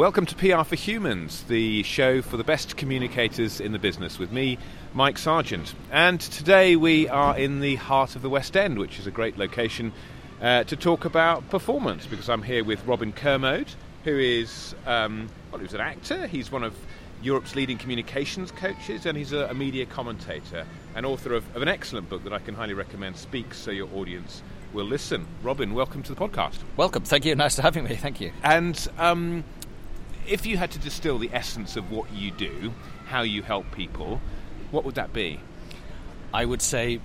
Welcome to PR for Humans, the show for the best communicators in the business, with me, Mike Sargent. And today we are in the heart of the West End, which is a great location uh, to talk about performance, because I'm here with Robin Kermode, who is, um, well, he's an actor. He's one of Europe's leading communications coaches, and he's a, a media commentator and author of, of an excellent book that I can highly recommend, Speak So Your Audience Will Listen. Robin, welcome to the podcast. Welcome. Thank you. Nice to having me. Thank you. And um, if you had to distill the essence of what you do, how you help people, what would that be? I would say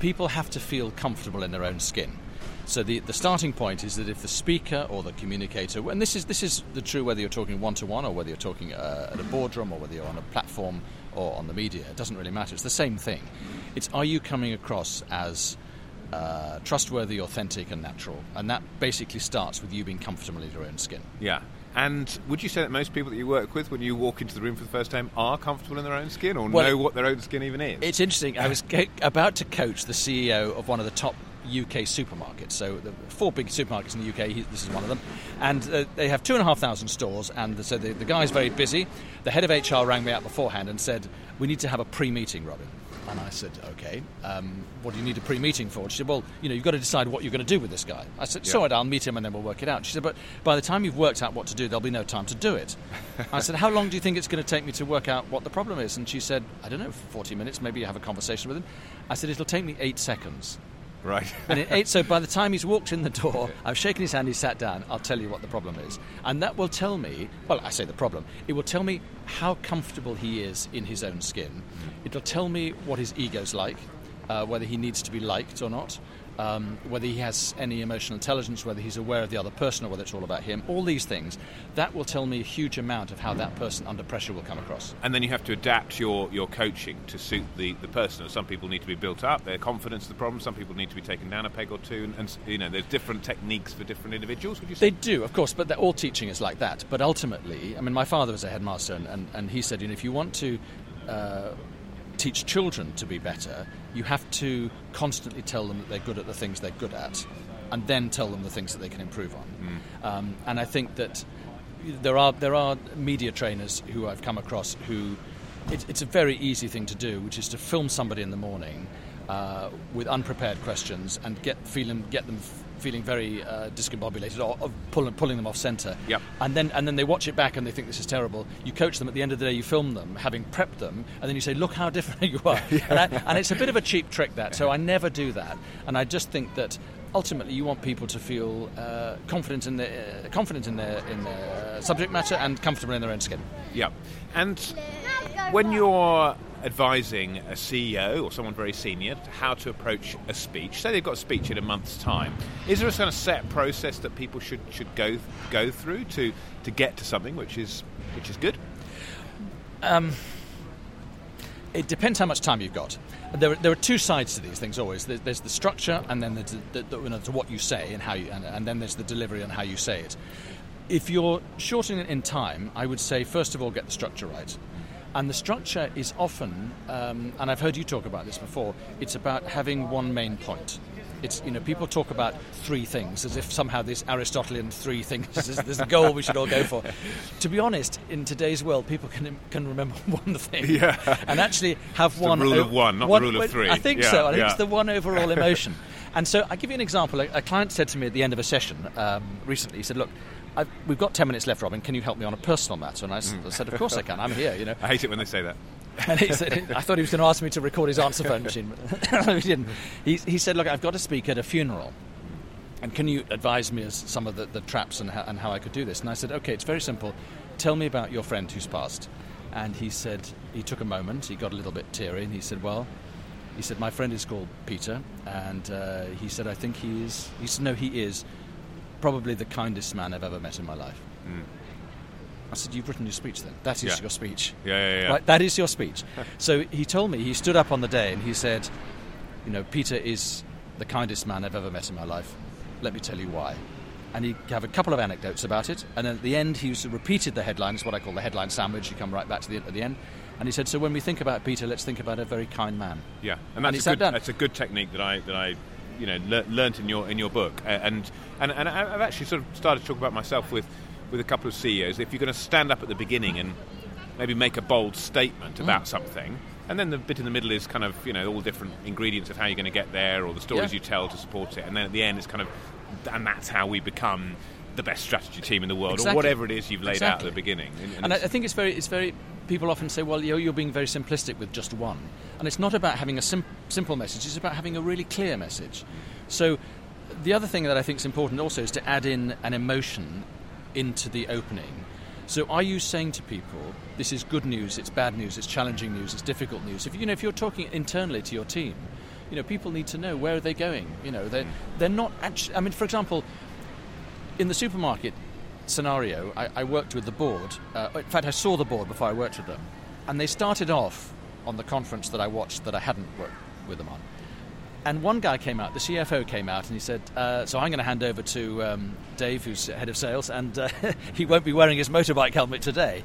people have to feel comfortable in their own skin. So the, the starting point is that if the speaker or the communicator, and this is this is the true whether you're talking one to one or whether you're talking uh, at a boardroom or whether you're on a platform or on the media, it doesn't really matter. It's the same thing. It's are you coming across as uh, trustworthy, authentic, and natural, and that basically starts with you being comfortable in your own skin. Yeah. And would you say that most people that you work with, when you walk into the room for the first time, are comfortable in their own skin or Well, know what their own skin even is? It's interesting. I was about to coach the CEO of one of the top UK supermarkets. So the four big supermarkets in the UK. This is one of them, and uh, they have two and a half thousand stores. And so the, the guy's very busy. The head of HR rang me out beforehand and said, "We need to have a pre-meeting, Robin." And I said, "Okay, um, what do you need a pre-meeting for?" She said, "Well, you know, you've got to decide what you're going to do with this guy." I said, "So Yeah. I'll meet him and then we'll work it out." She said, "But by the time you've worked out what to do, there'll be no time to do it." I said, "How long do you think it's going to take me to work out what the problem is?" And she said, "I don't know, 40 minutes. Maybe you have a conversation with him." I said, "It'll take me eight seconds." Right. And eight, so by the time he's walked in the door, I've shaken his hand, he's sat down, I'll tell you what the problem is. And that will tell me, well, I say the problem, it will tell me how comfortable he is in his own skin. It'll tell me what his ego's like, uh, whether he needs to be liked or not, um, whether he has any emotional intelligence, whether he's aware of the other person or whether it's all about him. All these things, that will tell me a huge amount of how that person under pressure will come across. and then you have to adapt your, your coaching to suit the, the person. Some people need to be built up, their confidence is the problem. Some people need to be taken down a peg or two. And, and you know, there's different techniques for different individuals, would you say? They do, of course, but they're- all teaching is like that. But ultimately, I mean, my father was a headmaster, and, and, and he said, you know, if you want to uh, teach children to be better, you have to constantly tell them that they're good at the things they're good at, and then tell them the things that they can improve on. Um, and I think that there are there are media trainers who I've come across who it, it's a very easy thing to do, which is to film somebody in the morning uh, with unprepared questions and get feeling get them feeling very uh, discombobulated or, or pulling, pulling them off centre. Yep. And then and then they watch it back and they think this is terrible. You coach them at the end of the day. You film them having prepped them, and then you say, "Look how different you are." and, I, and it's a bit of a cheap trick that. So I never do that. And I just think that ultimately you want people to feel uh, confident in their uh, confident in their in their subject matter and comfortable in their own skin. Yeah. And when you're advising a CEO or someone very senior how to approach a speech, say they've got a speech in a month's time, is there a kind of set process that people should, should go go through to, to get to something which is which is good? Um, it depends how much time you've got. There, there are two sides to these things always. There's, there's the structure, and then there's the, the, you know, what you say and how you, and, and then there's the delivery and how you say it. If you're shortening it in time, I would say first of all get the structure right. And the structure is often, um, and I've heard you talk about this before. It's about having one main point. It's you know people talk about three things as if somehow this Aristotelian three things is, is the goal we should all go for. To be honest, in today's world, people can can remember one thing, Yeah. and actually have one rule of one, not the rule of three. I think Yeah, so. I think yeah. it's the one overall emotion. and so I give you an example. A, a client said to me at the end of a session um, recently. He said, "Look." I've, we've got 10 minutes left, Robin. Can you help me on a personal matter? And I s- I said, Of course I can. I'm here, you know. I hate it when they say that. And he said, I thought he was going to ask me to record his answer phone machine, but he didn't. He, he said, Look, I've got to speak at a funeral. And can you advise me as some of the, the traps and how, and how I could do this? And I said, Okay, it's very simple. Tell me about your friend who's passed. And he said, He took a moment, he got a little bit teary, and he said, Well, he said, My friend is called Peter. And uh, he said, I think he is, he said, No, he is probably the kindest man I've ever met in my life. Mm. I said, You've written your speech then. That is Yeah. your speech. Yeah, yeah, yeah. Right, that is your speech. so he told me, he stood up on the day and he said, You know, Peter is the kindest man I've ever met in my life. Let me tell you why. And he gave a couple of anecdotes about it. And then at the end, he repeated the headline. It's what I call the headline sandwich. You come right back to the, at the end. And he said, So when we think about Peter, let's think about a very kind man. Yeah, and And that's a sat good. That's a good technique that I that I, you know, le- learnt in your in your book, and and and I've actually sort of started to talk about myself with with a couple of CEOs, if you're going to stand up at the beginning and maybe make a bold statement Mm. about something, and then the bit in the middle is kind of you know all different ingredients of how you're going to get there or the stories Yeah. you tell to support it, and then at the end it's kind of, and that's how we become the best strategy team in the world, or whatever it is you've laid out at the beginning. And, and And I, I think it's very, it's very. People often say, "Well, you're, you're being very simplistic with just one," and it's not about having a sim- simple message. It's about having a really clear message. So, the other thing that I think is important also is to add in an emotion into the opening. So, are you saying to people, "This is good news. It's bad news. It's challenging news. It's difficult news"? If you know, if you're talking internally to your team, you know, people need to know where are they going. You know, they they're not actually. I mean, for example, in the supermarket scenario, I, I worked with the board. Uh, in fact, I saw the board before I worked with them, and they started off on the conference that I watched that I hadn't worked with them on. And one guy came out, the CFO came out, and he said, uh, "So I'm going to hand over to um, Dave, who's head of sales, and uh, he won't be wearing his motorbike helmet today."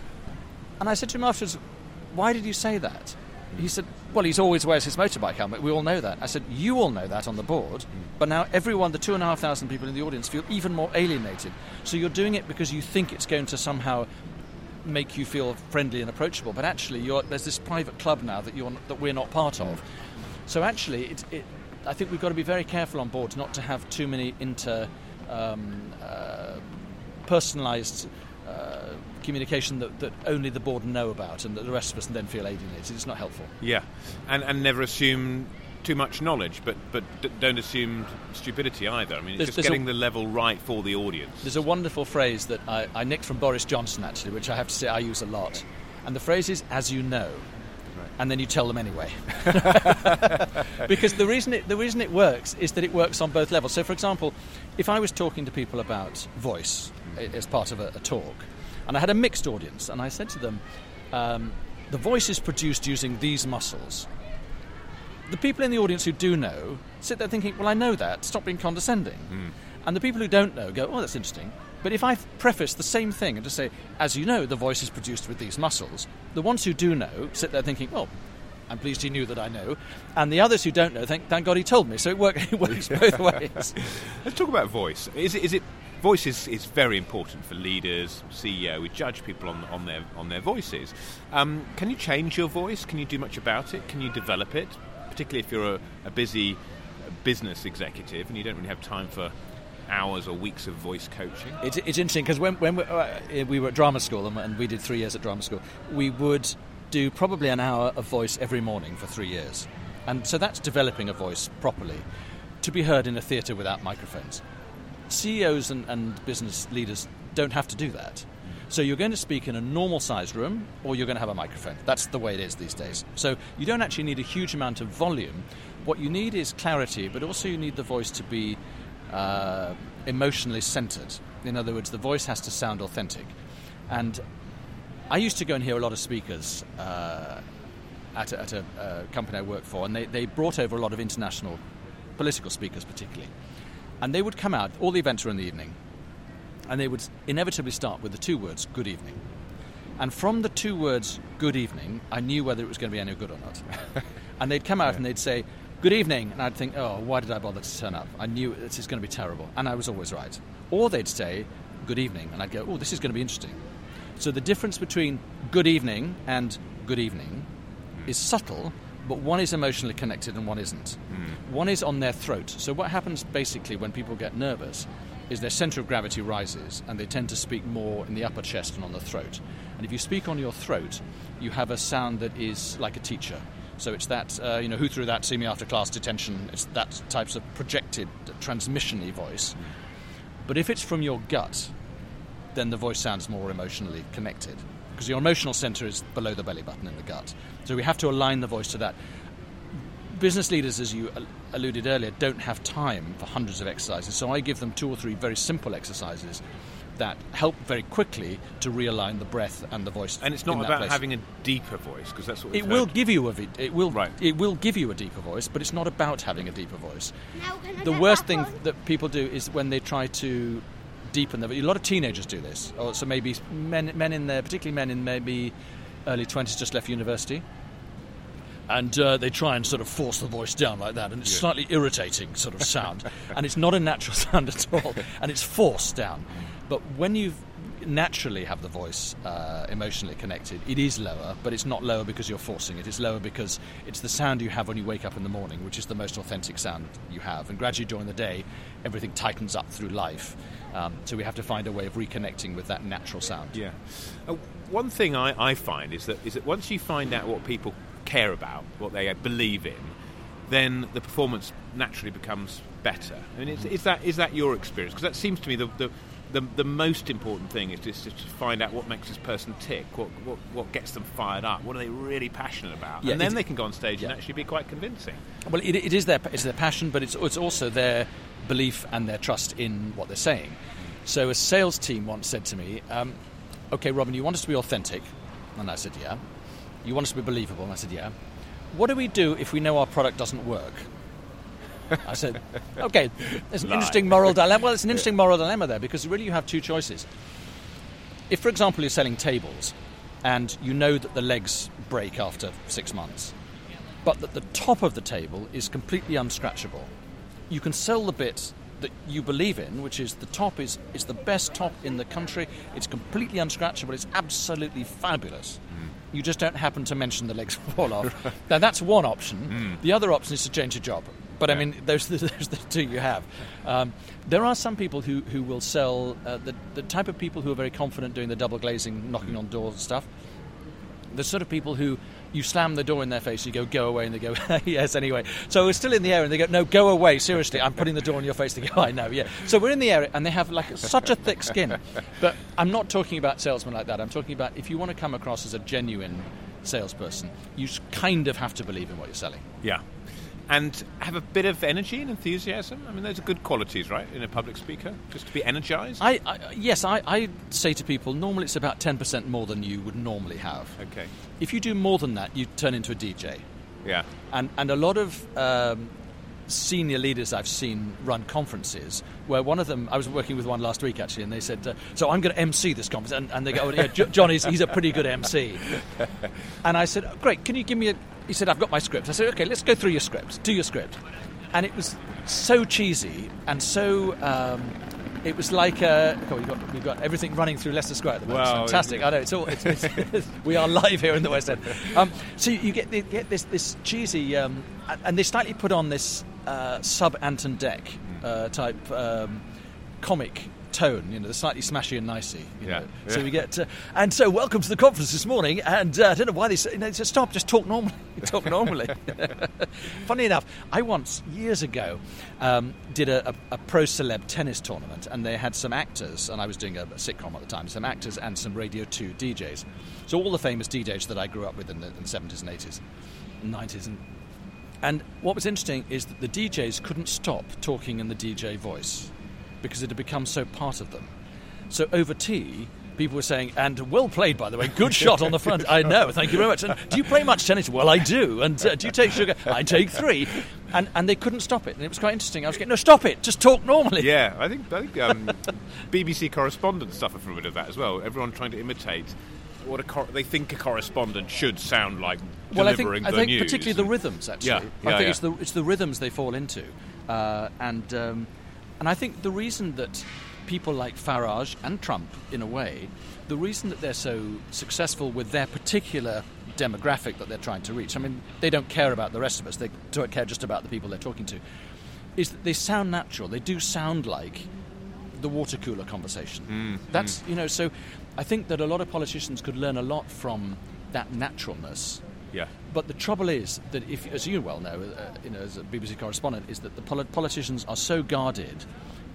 and I said to him afterwards, "Why did you say that?" He said, "Well, he's always wears his motorbike helmet. We all know that." I said, "You all know that on the board, but now everyone, the two and a half thousand people in the audience, feel even more alienated. So you're doing it because you think it's going to somehow." Make you feel friendly and approachable, but actually, you're, there's this private club now that you're that we're not part of. So actually, it, it, I think we've got to be very careful on board not to have too many inter um, uh, personalised uh, communication that, that only the board know about and that the rest of us then feel alienated. It's not helpful. Yeah, and and never assume too much knowledge, but but d- don't assume stupidity either. I mean, it's There's- just there's a- getting the level right for the audience. There's a wonderful phrase that I, I nicked from Boris Johnson, actually, which I have to say I use a lot. And the phrase is, as you know. And then you tell them anyway. because the reason, it, the reason it works is that it works on both levels. So, for example, if I was talking to people about voice mm. a- as part of a, a talk, and I had a mixed audience, and I said to them, um, the voice is produced using these muscles. The people in the audience who do know sit there thinking, well, I know that, stop being condescending. And the people who don't know go, oh, that's interesting. But if I preface the same thing and just say, as you know, the voice is produced with these muscles, the ones who do know sit there thinking, well, I'm pleased he knew that I know. And the others who don't know, thank, thank God he told me. So it, work, it works both ways. Let's talk about voice. Is it, is it voice is, is very important for leaders, CEO. We judge people on, on their on their voices. Um, can you change your voice? Can you do much about it? Can you develop it? Particularly if you're a, a busy business executive and you don't really have time for hours or weeks of voice coaching. It's, it's interesting because when, when we, uh, we were at drama school and, and we did three years at drama school, we would do probably an hour of voice every morning for three years. And so that's developing a voice properly to be heard in a theatre without microphones. CEOs and, and business leaders don't have to do that. So you're going to speak in a normal sized room or you're going to have a microphone. That's the way it is these days. So you don't actually need a huge amount of volume. What you need is clarity, but also you need the voice to be uh, emotionally centered. In other words, the voice has to sound authentic. And I used to go and hear a lot of speakers uh, at a, at a uh, company I worked for, and they, they brought over a lot of international political speakers, particularly. And they would come out, all the events were in the evening, and they would inevitably start with the two words, good evening. And from the two words, good evening, I knew whether it was going to be any good or not. and they'd come out and they'd say, good evening. And I'd think, oh, why did I bother to turn up? I knew this is going to be terrible. And I was always right. Or they'd say, good evening. And I'd go, oh, this is going to be interesting. So the difference between good evening and good evening hmm. is subtle, but one is emotionally connected and one isn't. One is on their throat. So what happens basically when people get nervous is their center of gravity rises and they tend to speak more in the upper chest and on the throat. And if you speak on your throat, you have a sound that is like a teacher. So it's that, uh, you know, who threw that, see me after class detention. It's that types of projected transmission-y voice. But if it's from your gut, then the voice sounds more emotionally connected because your emotional center is below the belly button in the gut. So we have to align the voice to that. Business leaders, as you alluded earlier, don't have time for hundreds of exercises. So I give them two or three very simple exercises that help very quickly to realign the breath and the voice. And it's in not that about place. having a deeper voice because that's what we've It will give you a vi- it will Right. it will give you a deeper voice, but it's not about having a deeper voice. Now The worst thing on? that people do is when they try to deepen. A lot of teenagers do this, or so maybe men, men in there, particularly men in maybe early twenties, just left university, and uh, they try and sort of force the voice down like that, and it's Yeah. slightly irritating sort of sound, and it's not a natural sound at all, and it's forced down. But when you naturally have the voice uh, emotionally connected, it is lower, but it's not lower because you're forcing it. It's lower because it's the sound you have when you wake up in the morning, which is the most authentic sound you have. And gradually during the day, everything tightens up through life. Um, so we have to find a way of reconnecting with that natural sound. Yeah. Uh, one thing I, I find is that is that once you find out what people care about, what they believe in, then the performance naturally becomes better. I mean, is, is that is that your experience? Because that seems to me the, the the, the most important thing is just, just to find out what makes this person tick, what, what, what gets them fired up, what are they really passionate about, Yeah, and then they can go on stage yeah. and actually be quite convincing. Well, it, it is their it's their passion, but it's it's also their belief and their trust in what they're saying. So a sales team once said to me, um, "Okay, Robin, you want us to be authentic?" And I said, "Yeah." You want us to be believable? And I said, "Yeah." What do we do if we know our product doesn't work? I said, "Okay, there's an Lie. interesting moral dilemma. Well, it's an interesting moral dilemma there because really you have two choices. If, for example, you're selling tables and you know that the legs break after six months, but that the top of the table is completely unscratchable. You can sell the bit that you believe in, which is the top is, is the best top in the country. It's completely unscratchable. It's absolutely fabulous. You just don't happen to mention the legs fall off. now that's one option. The other option is to change your job. But I mean, those, those are the two you have. Um, there are some people who, who will sell uh, the, the type of people who are very confident doing the double glazing, knocking on doors and stuff the sort of people who you slam the door in their face, you go, go away, and they go, yes, anyway. So we're still in the air, and they go, no, go away, seriously, I'm putting the door in your face. They go, I know, yeah. So we're in the air, and they have like such a thick skin. But I'm not talking about salesmen like that. I'm talking about if you want to come across as a genuine salesperson, you kind of have to believe in what you're selling. Yeah. And have a bit of energy and enthusiasm. I mean, those are good qualities, right, in a public speaker? Just to be energized? I, I yes, I, I say to people, normally it's about 10% more than you would normally have. okay. If you do more than that, you turn into a DJ. Yeah. And, and a lot of um, senior leaders I've seen run conferences where one of them, I was working with one last week actually, and they said, uh, So I'm going to MC this conference. And, and they go, oh, yeah, Jo- John, is, he's a pretty good MC. And I said, oh, Great, can you give me a. He said, I've got my script. I said, Okay, let's go through your script. Do your script. And it was so cheesy and so. Um, it was like uh, oh, we've, got, we've got everything running through Leicester Square at the moment. Wow, it's fantastic. I know it's all. It's, it's, we are live here in the West End. Um, so you get, you get this this cheesy, um, and they slightly put on this uh, sub Ant and Dec uh, type um, comic tone. You know, the slightly Smashie and Nicey. You Yeah. know. So we get, uh, and so welcome to the conference this morning. And uh, I don't know why they say, you know, just stop, just talk normally. talk normally. Funny enough, I once years ago um, did a, a, a pro celeb tennis tournament, and they had some actors, and I was doing a, a sitcom at the time. Some actors and some Radio Two DJs. So all the famous DJs that I grew up with in the, in the 70s and 80s, 90s, and and what was interesting is that the DJs couldn't stop talking in the DJ voice because it had become so part of them. So over tea, people were saying, and well played, by the way, good shot on the front. I know, thank you very much. And do you play much tennis? Well, I do. And uh, do you take sugar? I take three. And, and they couldn't stop it. And it was quite interesting. I was getting, no, stop it, just talk normally. Yeah, I think, I think um, BBC correspondents suffer from a bit of that as well. Everyone trying to imitate what a cor- they think a correspondent should sound like Well, I think, I think particularly the rhythms. Actually, Yeah, I think yeah. it's the it's the rhythms they fall into, uh, and um, and I think the reason that people like Farage and Trump, in a way, the reason that they're so successful with their particular demographic that they're trying to reach. I mean, they don't care about the rest of us; they don't care just about the people they're talking to. Is that they sound natural? They do sound like the water cooler conversation. Mm, mm. That's you know. So I think that a lot of politicians could learn a lot from that naturalness. Yeah. But the trouble is that if, as you well know, uh, you know, as a BBC correspondent, is that the poli- politicians are so guarded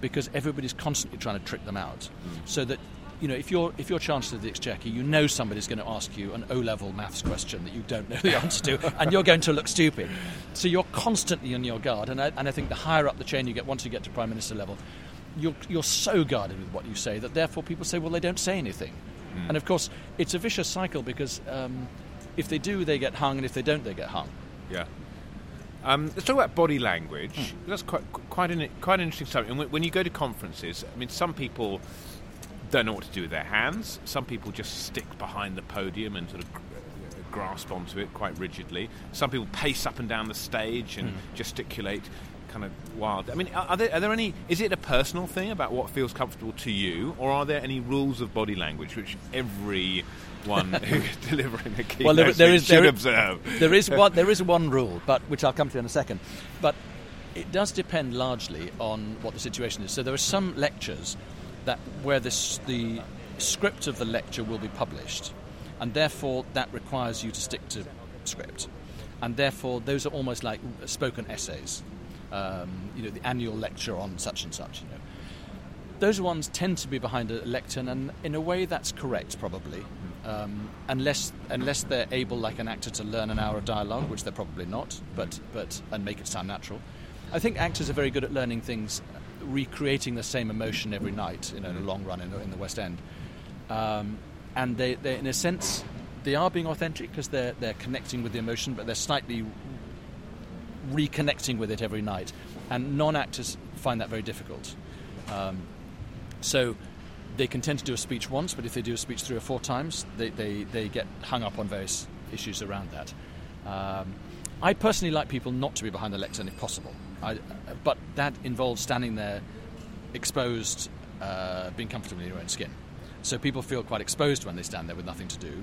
because everybody's constantly trying to trick them out. Mm. So that you know, if you're if you're Chancellor of the Exchequer, you know somebody's going to ask you an O-level maths question that you don't know the answer to, and you're going to look stupid. So you're constantly on your guard. And I, and I think the higher up the chain you get, once you get to Prime Minister level, you're you're so guarded with what you say that therefore people say, well, they don't say anything. And of course, it's a vicious cycle because um, if they do, they get hung, and if they don't, they get hung. Yeah. Um, let's talk about body language. Hmm. That's quite quite an quite an interesting subject. And when, when you go to conferences, I mean, some people don't know what to do with their hands. Some people just stick behind the podium and sort of grasp onto it quite rigidly. Some people pace up and down the stage and Hmm. gesticulate kind of wild. I mean, are, there, are there any? Is it a personal thing about what feels comfortable to you, or are there any rules of body language which every one who's delivering a keynote well, there, there is, should there, observe? There is one. There is one rule, but which I'll come to in a second. But it does depend largely on what the situation is. So there are some lectures that where this, the script of the lecture will be published, and therefore that requires you to stick to script, and therefore those are almost like spoken essays. Um, you know, the annual lecture on such and such. You know, those ones tend to be behind a lectern, and in a way that's correct, probably, um, unless unless they're able, like an actor, to learn an hour of dialogue, which they're probably not, but but and make it sound natural. I think actors are very good at learning things, recreating the same emotion every night, you know, in the long run in, in the West End. Um, and they, they, in a sense, they are being authentic because they're, they're connecting with the emotion, but they're slightly reconnecting with it every night. And non actors find that very difficult. Um, so they can tend to do a speech once, but if they do a speech three or four times, they, they, they get hung up on various issues around that. Um, I personally like people not to be behind the lectern if possible, I, but that involves standing there exposed, uh, being comfortable in your own skin. So people feel quite exposed when they stand there with nothing to do.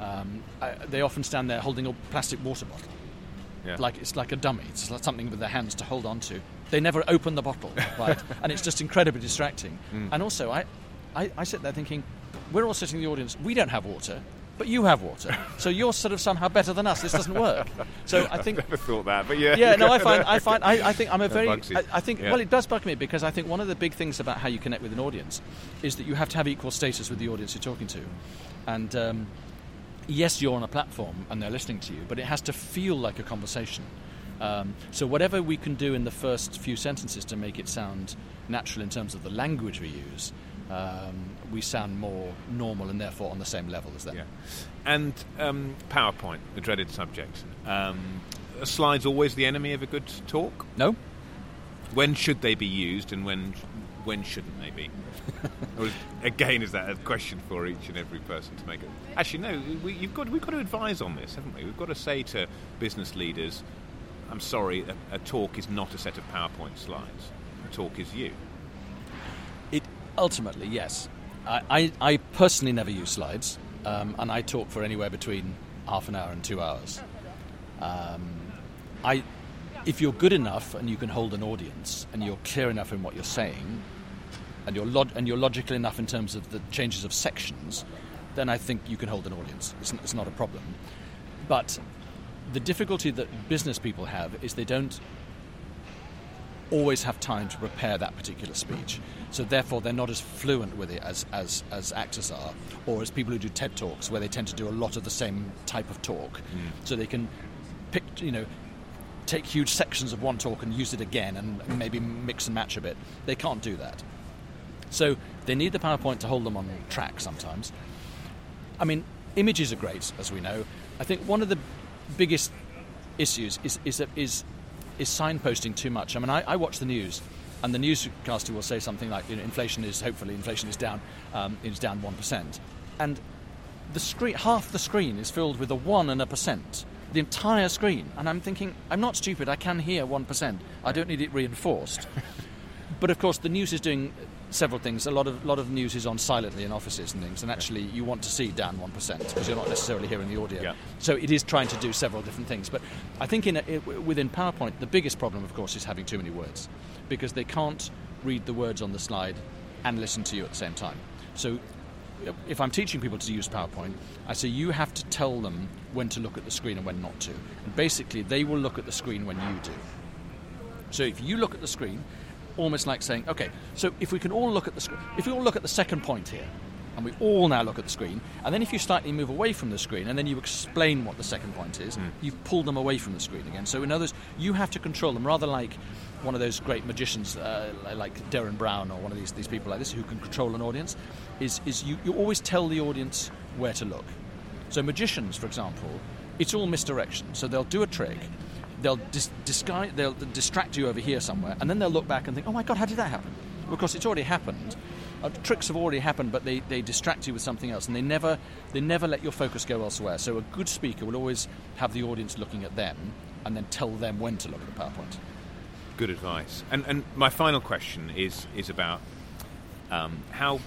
Um, I, they often stand there holding a plastic water bottle. Yeah. Like it's like a dummy. It's like something with their hands to hold on to. They never open the bottle, right? and it's just incredibly distracting. Mm. And also, I, I, I sit there thinking, we're all sitting in the audience. We don't have water, but you have water. So you're sort of somehow better than us. This doesn't work. So I think I've never thought that, but yeah. yeah, no, I find, I find, I, I think I'm a very. I, I think, Yeah. well, it does bug me because I think one of the big things about how you connect with an audience is that you have to have equal status with the audience you're talking to, and um, yes, you're on a platform and they're listening to you, but it has to feel like a conversation. Um, so whatever we can do in the first few sentences to make it sound natural in terms of the language we use, um, we sound more normal and therefore on the same level as them. Yeah. And um, PowerPoint, the dreaded subject. Um, are slides always the enemy of a good talk? No, When should they be used, and when when shouldn't they be? again, is that a question for each and every person to make it? Actually, no. We, you've got we've got to advise on this, haven't we? We've got to say to business leaders, "I'm sorry, a, a talk is not a set of PowerPoint slides. A talk is you." It ultimately, yes. I, I, I personally never use slides, um, and I talk for anywhere between half an hour and two hours. Um, I, if you're good enough and you can hold an audience and you're clear enough in what you're saying, and you're log- and you're logical enough in terms of the changes of sections, then I think you can hold an audience. It's, n- it's not a problem. But the difficulty that business people have is they don't always have time to prepare that particular speech. So therefore, they're not as fluent with it as, as, as actors are, or as people who do TED talks, where they tend to do a lot of the same type of talk. Mm. So they can pick, you know, take huge sections of one talk and use it again, and maybe mix and match a bit. They can't do that. So they need the PowerPoint to hold them on track sometimes. I mean, images are great, as we know. I think one of the biggest issues is is is, is signposting too much. I mean, I, I watch the news, and the newscaster will say something like, you know, inflation is hopefully inflation is down, um, is down one percent," percent, and the screen half the screen is filled with a one and a percent. The entire screen, and I'm thinking, I'm not stupid. I can hear one percent. I don't need it reinforced. but of course, the news is doing several things. A lot of lot of news is on silently in offices and things, and actually, you want to see down one percent because you're not necessarily hearing the audio. Yeah. So it is trying to do several different things. But I think in a, it, within PowerPoint, the biggest problem, of course, is having too many words because they can't read the words on the slide and listen to you at the same time. So uh, if I'm teaching people to use PowerPoint, I say you have to tell them when to look at the screen and when not to. And basically, they will look at the screen when you do. So if you look at the screen, almost like saying, okay, so if we can all look at the screen, if we all look at the second point here, and we all now look at the screen, and then if you slightly move away from the screen, and then you explain what the second point is, you've pulled them away from the screen again. So in other words, you have to control them, rather like one of those great magicians uh, like Derren Brown or one of these, these people like this who can control an audience, is, is you, you always tell the audience where to look. So magicians, for example, it's all misdirection. So they'll do a trick, they'll dis- disguise, they'll distract you over here somewhere, and then they'll look back and think, "Oh my God, how did that happen?" Because it's already happened. Uh, tricks have already happened, but they, they distract you with something else, and they never they never let your focus go elsewhere. So a good speaker will always have the audience looking at them, and then tell them when to look at the PowerPoint. Good advice. And and my final question is is about um, how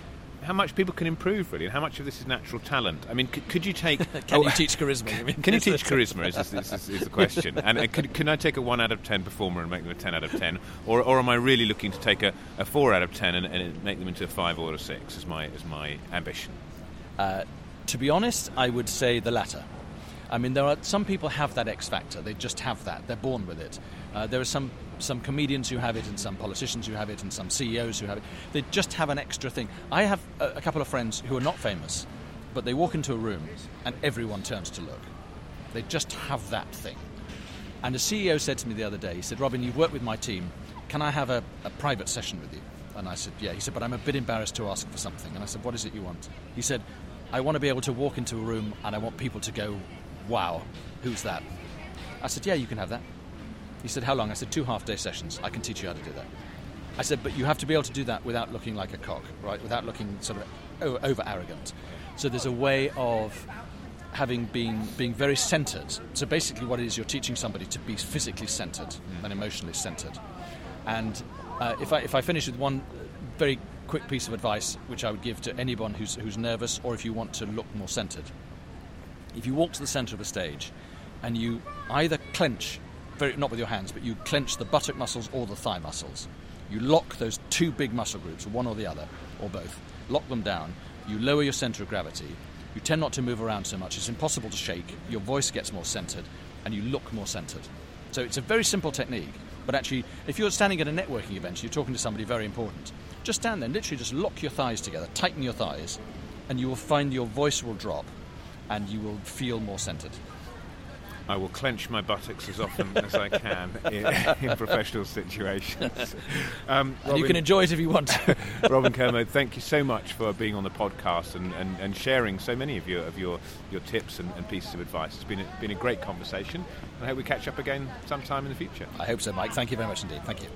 how much people can improve really, and how much of this is natural talent. I mean, could, could you take? can oh, you teach charisma? You can you teach charisma? Is, is, is, is the question. And could, can I take a one out of ten performer and make them a ten out of ten, or, or am I really looking to take a, a four out of ten and, and, make them into a five or a six? Is my is my ambition? Uh, to be honest, I would say the latter. I mean, there are some people have that X factor. They just have that. They're born with it. Uh, there are some some comedians who have it, and some politicians who have it, and some CEOs who have it. They just have an extra thing. I have a, a couple of friends who are not famous, but they walk into a room and everyone turns to look. They just have that thing. And a CEO said to me the other day, he said, Robin, you've worked with my team. Can I have a, a private session with you? And I said, Yeah. He said, But I'm a bit embarrassed to ask for something. And I said, What is it you want? He said, I want to be able to walk into a room and I want people to go, Wow, who's that? I said, Yeah, you can have that. He said, How long? I said, Two half day sessions. I can teach you how to do that. I said, But you have to be able to do that without looking like a cock, right? Without looking sort of over arrogant. So there's a way of having been being very centered. So basically, what it is, you're teaching somebody to be physically centered and emotionally centered. And uh, if, I, if I finish with one very quick piece of advice, which I would give to anyone who's, who's nervous or if you want to look more centered, if you walk to the center of a stage and you either clench very, not with your hands, but you clench the buttock muscles or the thigh muscles. You lock those two big muscle groups, one or the other, or both. Lock them down. You lower your center of gravity. You tend not to move around so much. It's impossible to shake. Your voice gets more centered, and you look more centered. So it's a very simple technique. But actually, if you're standing at a networking event, you're talking to somebody very important. Just stand there, literally just lock your thighs together, tighten your thighs, and you will find your voice will drop, and you will feel more centered. I will clench my buttocks as often as I can in, in professional situations. Um, Robin, you can enjoy it if you want. Robin Kermode, thank you so much for being on the podcast and, and, and sharing so many of your of your, your tips and, and pieces of advice. It's been a, been a great conversation. I hope we catch up again sometime in the future. I hope so, Mike. Thank you very much indeed. Thank you.